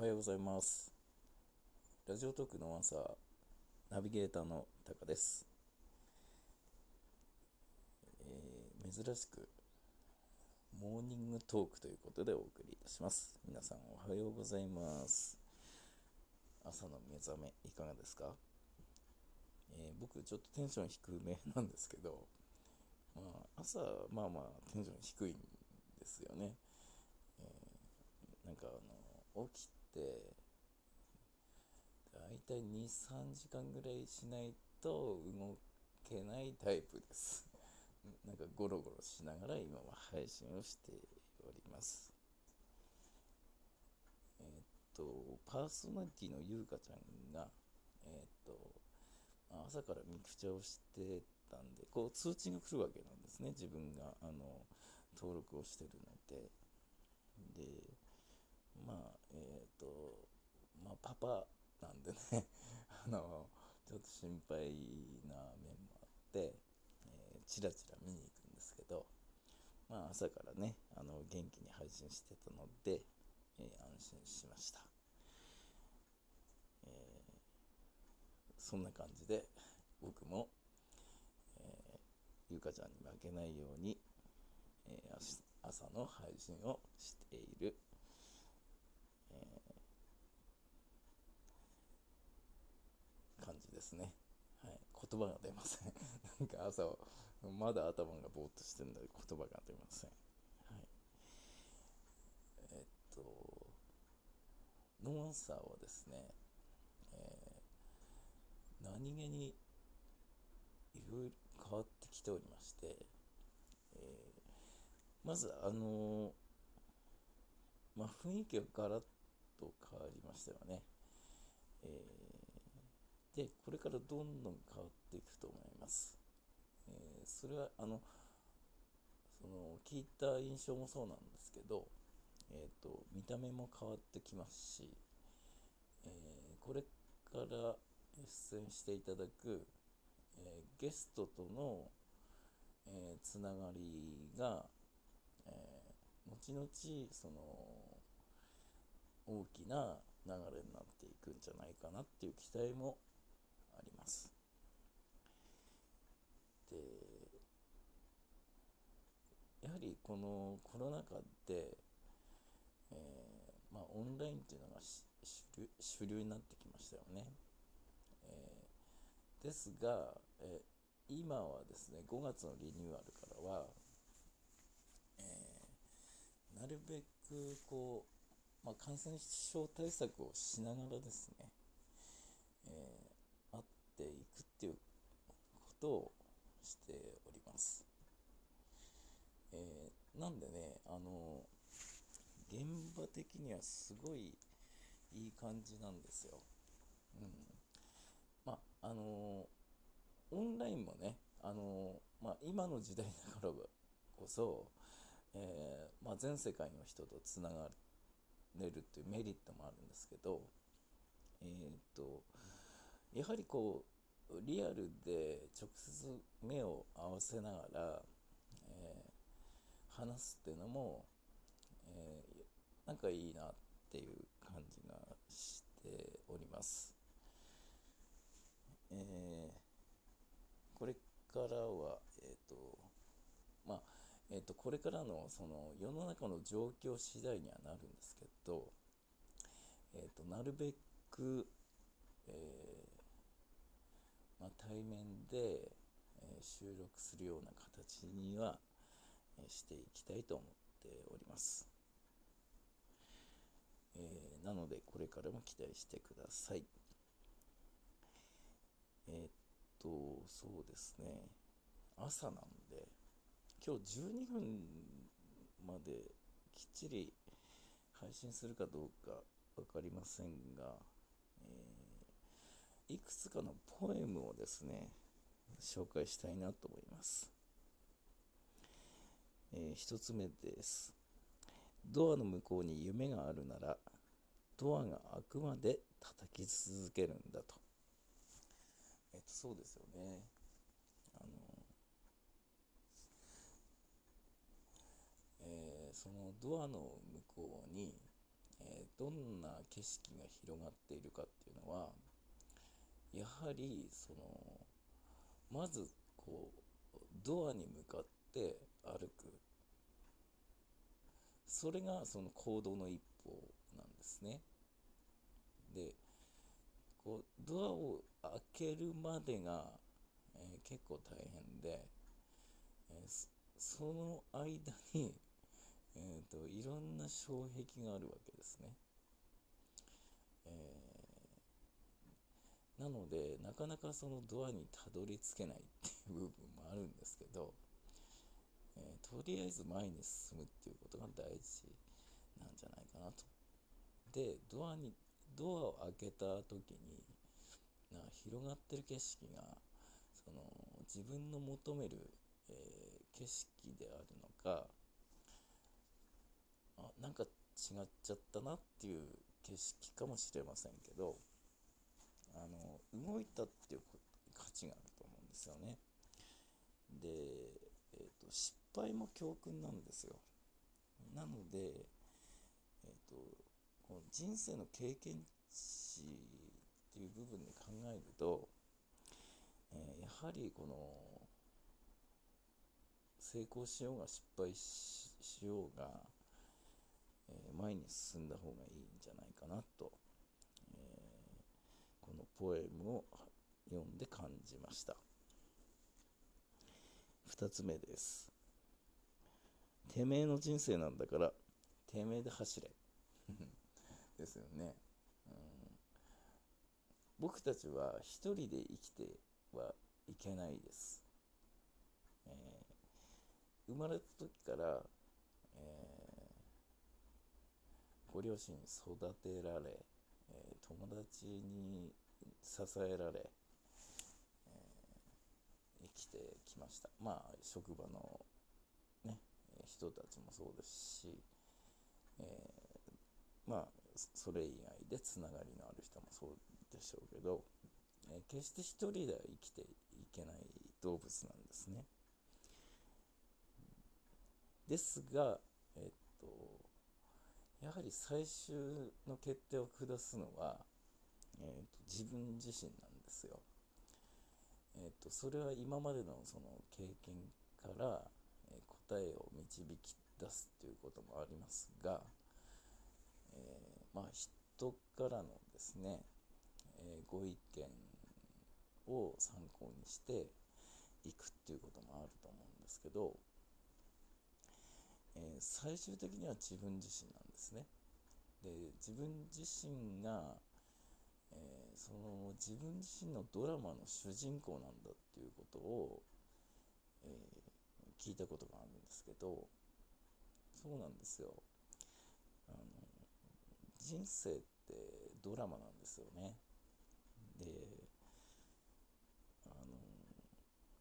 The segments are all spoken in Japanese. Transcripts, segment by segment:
おはようございます。ラジオトークの朝、ナビゲーターのタカです。えー珍しく、モーニングトークということでお送りいたします。皆さんおはようございます。朝の目覚め、いかがですか、えー僕、ちょっとテンション低めなんですけど、まあ、朝、まあまあ、テンション低いんですよね。えーなんかあの、起きて、だいたい2、3時間ぐらいしないと動けないタイプです。なんかゴロゴロしながら今は配信をしております。えっと、パーソナリティのゆうかちゃんが、えっと、朝からミクチャをしてたんで、こう通知が来るわけなんですね。自分が、あの、登録をしてるので。で、まあ、えっ、と、まあ、パパなんでね、あの、ちょっと心配な面もあって、えー、チラチラ見に行くんですけど、まあ、朝からね、あの、元気に配信してたので、えー安心しました。えーそんな感じで、僕も、えーゆかちゃんに負けないように、えー朝の配信をしている、えー感じですね。はい。言葉が出ません。なんか朝、まだ頭がぼーっとしてるので言葉が出ません。はい。えっと、ノーアンサーはですね、えー何気にいろいろ変わってきておりまして、えーまずあのーまあ、雰囲気がガラッと変わりましたよね。えーで、これからどんどん変わっていくと思います。えーそれは、あの、その、聞いた印象もそうなんですけど、えっ、と、見た目も変わってきますし、えーこれから出演していただく、えゲストとの、えーつながりが、え後々その大きな流れになっていくんじゃないかなっていう期待もあります。でやはりこのコロナ禍で、えーまあ、オンラインっていうのが主流になってきましたよね。えーですが、えー今はですね5月のリニューアルからは、えなるべくこう、まあ、感染症対策をしながらですね、えー会っていくっていうことしております。えーなんでね、あの、現場的にはすごいいい感じなんですよ。うん。まあ、あの、オンラインもね、あの、ま、今の時代だからこそ、えーま、全世界の人とつながれるっていうメリットもあるんですけど、えーっと、やはりこう、リアルで直接目を合わせながら、えー話すっていうのも、えーなんかいいなっていう感じがしております。えーこれからは、えっ、と、まあ、えっ、と、これからのその世の中の状況次第にはなるんですけど、えっ、と、なるべく、えー、対面で、え収録するような形には、えしていきたいと思っております。えーなので、これからも期待してください。えーっと、そうですね。朝なんで、今日12分まできっちり配信するかどうかわかりませんが、えーいくつかのポエムをですね、紹介したいなと思います。えー一つ目です。ドアの向こうに夢があるなら、ドアが開くまで叩き続けるんだと。えっと、そうですよね。あの、えーそのドアの向こうに、えー、どんな景色が広がっているかっていうのはやはりそのまずこうドアに向かって歩くそれがその行動の一歩なんですねでこうドアを開けるまでが、えー、結構大変で、えー、その間にえーと、いろんな障壁があるわけですね。え、なのでなかなかそのドアにたどり着けないっていう部分もあるんですけど、えー、とりあえず前に進むっていうことが大事なんじゃないかなと。でドアにドアを開けた時にな広がってる景色がその自分の求める、えー、景色であるのかあなんか違っちゃったなっていう景色かもしれませんけどあの動いたっていう価値があると思うんですよね。で、えーと、失敗も教訓なんですよ。なので、えーと、この人生の経験値っていう部分で考えると、えー、やはりこの成功しようが失敗しようがえ、前に進んだ方がいいんじゃないかなと、ポエムを読んで感じました。2つ目です。てめえの人生なんだからてめえで走れ。ですよね、うん、僕たちは一人で生きてはいけないです、えー、生まれた時から、えーご両親に育てられ、えー、友達に支えられ、えー、生きてきました。まあ職場のね人たちもそうですし、えー、まあそれ以外でつながりのある人もそうでしょうけど、え決して一人では生きていけない動物なんですね。ですがえっとやはり最終の決定を下すのは、えーと、自分自身なんですよ。えーと、それは今までのその経験から、えー、答えを導き出すということもありますが、えー、まあ人からのですね、えー、ご意見を参考にしていくっていうこともあると思うんですけど、え、最終的には自分自身なんですね。で自分自身が、えー、その自分自身のドラマの主人公なんだっていうことを、えー、聞いたことがあるんですけどそうなんですよ。あの人生ってドラマなんですよね。であの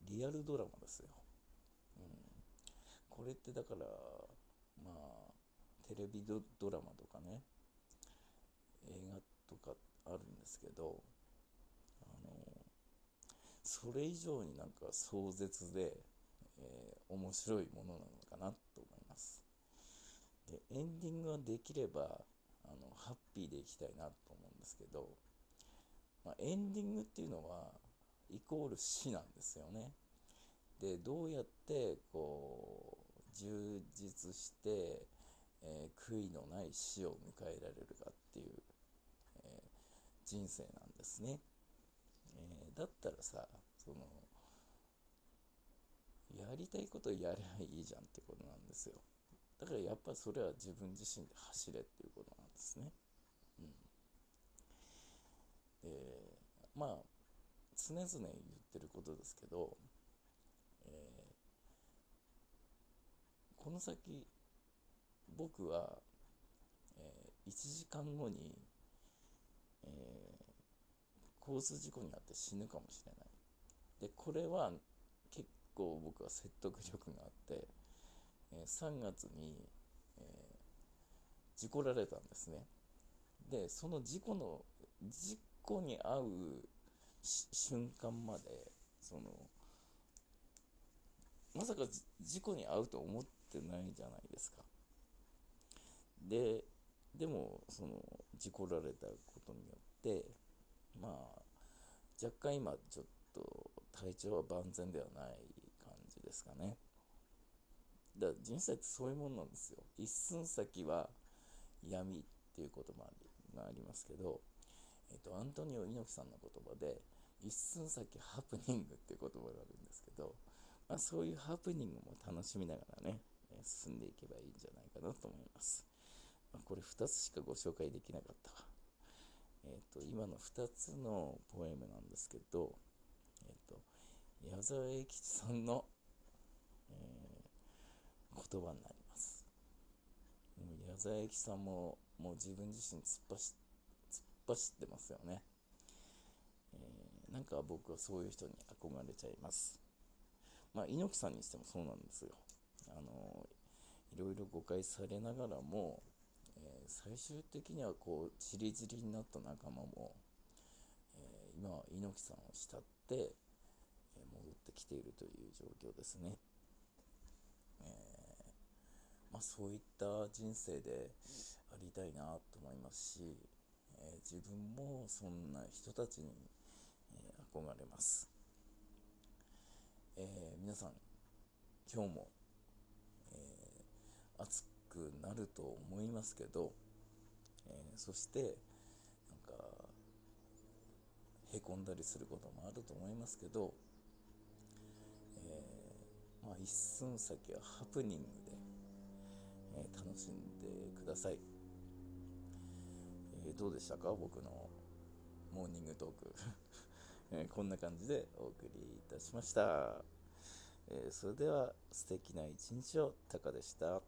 リアルドラマですよ。これってだからまあテレビドラマとかね映画とかってあるんですけどあのそれ以上になんか壮絶で、えー、面白いものなのかなと思います。でエンディングができればあのハッピーでいきたいなと思うんですけど、まあ、エンディングっていうのはイコール死なんですよね。でどうやってこう充実して、えー、悔いのない死を迎えられるかっていう、人生なんですね、えー、だったらさそのやりたいことやればいいじゃんってことなんですよ。だからやっぱそれは自分自身で走れっていうことなんですね。うん。でまあ常々言ってることですけど、えーこの先僕は、えー、1時間後に、えー、交通事故に遭って死ぬかもしれないでこれは結構僕は説得力があって、えー、3月に、えー、事故られたんですねでその事故の事故に遭う瞬間までそのまさか事故に遭うと思ってないじゃないですか。で、でもその事故られたことによってまあ若干今ちょっと体調は万全ではない感じですかねだから人生ってそういうもんなんですよ一寸先は闇っていう言葉がありますけど、えっと、アントニオ猪木さんの言葉で一寸先ハプニングっていう言葉があるんですけど、まあ、そういうハプニングも楽しみながらね進んでいけばいいんじゃないかなと思います。ま、これ2つしかご紹介できなかったわ。え、ー、と、今の2つのポエムなんですけど、えっ、ー、と、矢沢永吉さんの、えー、言葉になります。もう矢沢永吉さんも、もう自分自身突っ走突っ走ってますよね。えー、なんか僕はそういう人に憧れちゃいます。まあ、猪木さんにしてもそうなんですよ。あのいろいろ誤解されながらも、えー、最終的にはこう散り散りになった仲間も、えー、今は猪木さんを慕って、え戻ってきているという状況ですね。えまあ、そういった人生でありたいなと思いますし、え自分もそんな人たちに、え憧れます。え皆さん今日も暑くくなると思いますけど、えー、そしてなんかへこんだりすることもあると思いますけど、えー、まあ、一寸先はハプニングで、えー、楽しんでください、えどうでしたか？僕のモーニングトーク。えこんな感じでお送りいたしました、えそれでは素敵な一日を。タカでした。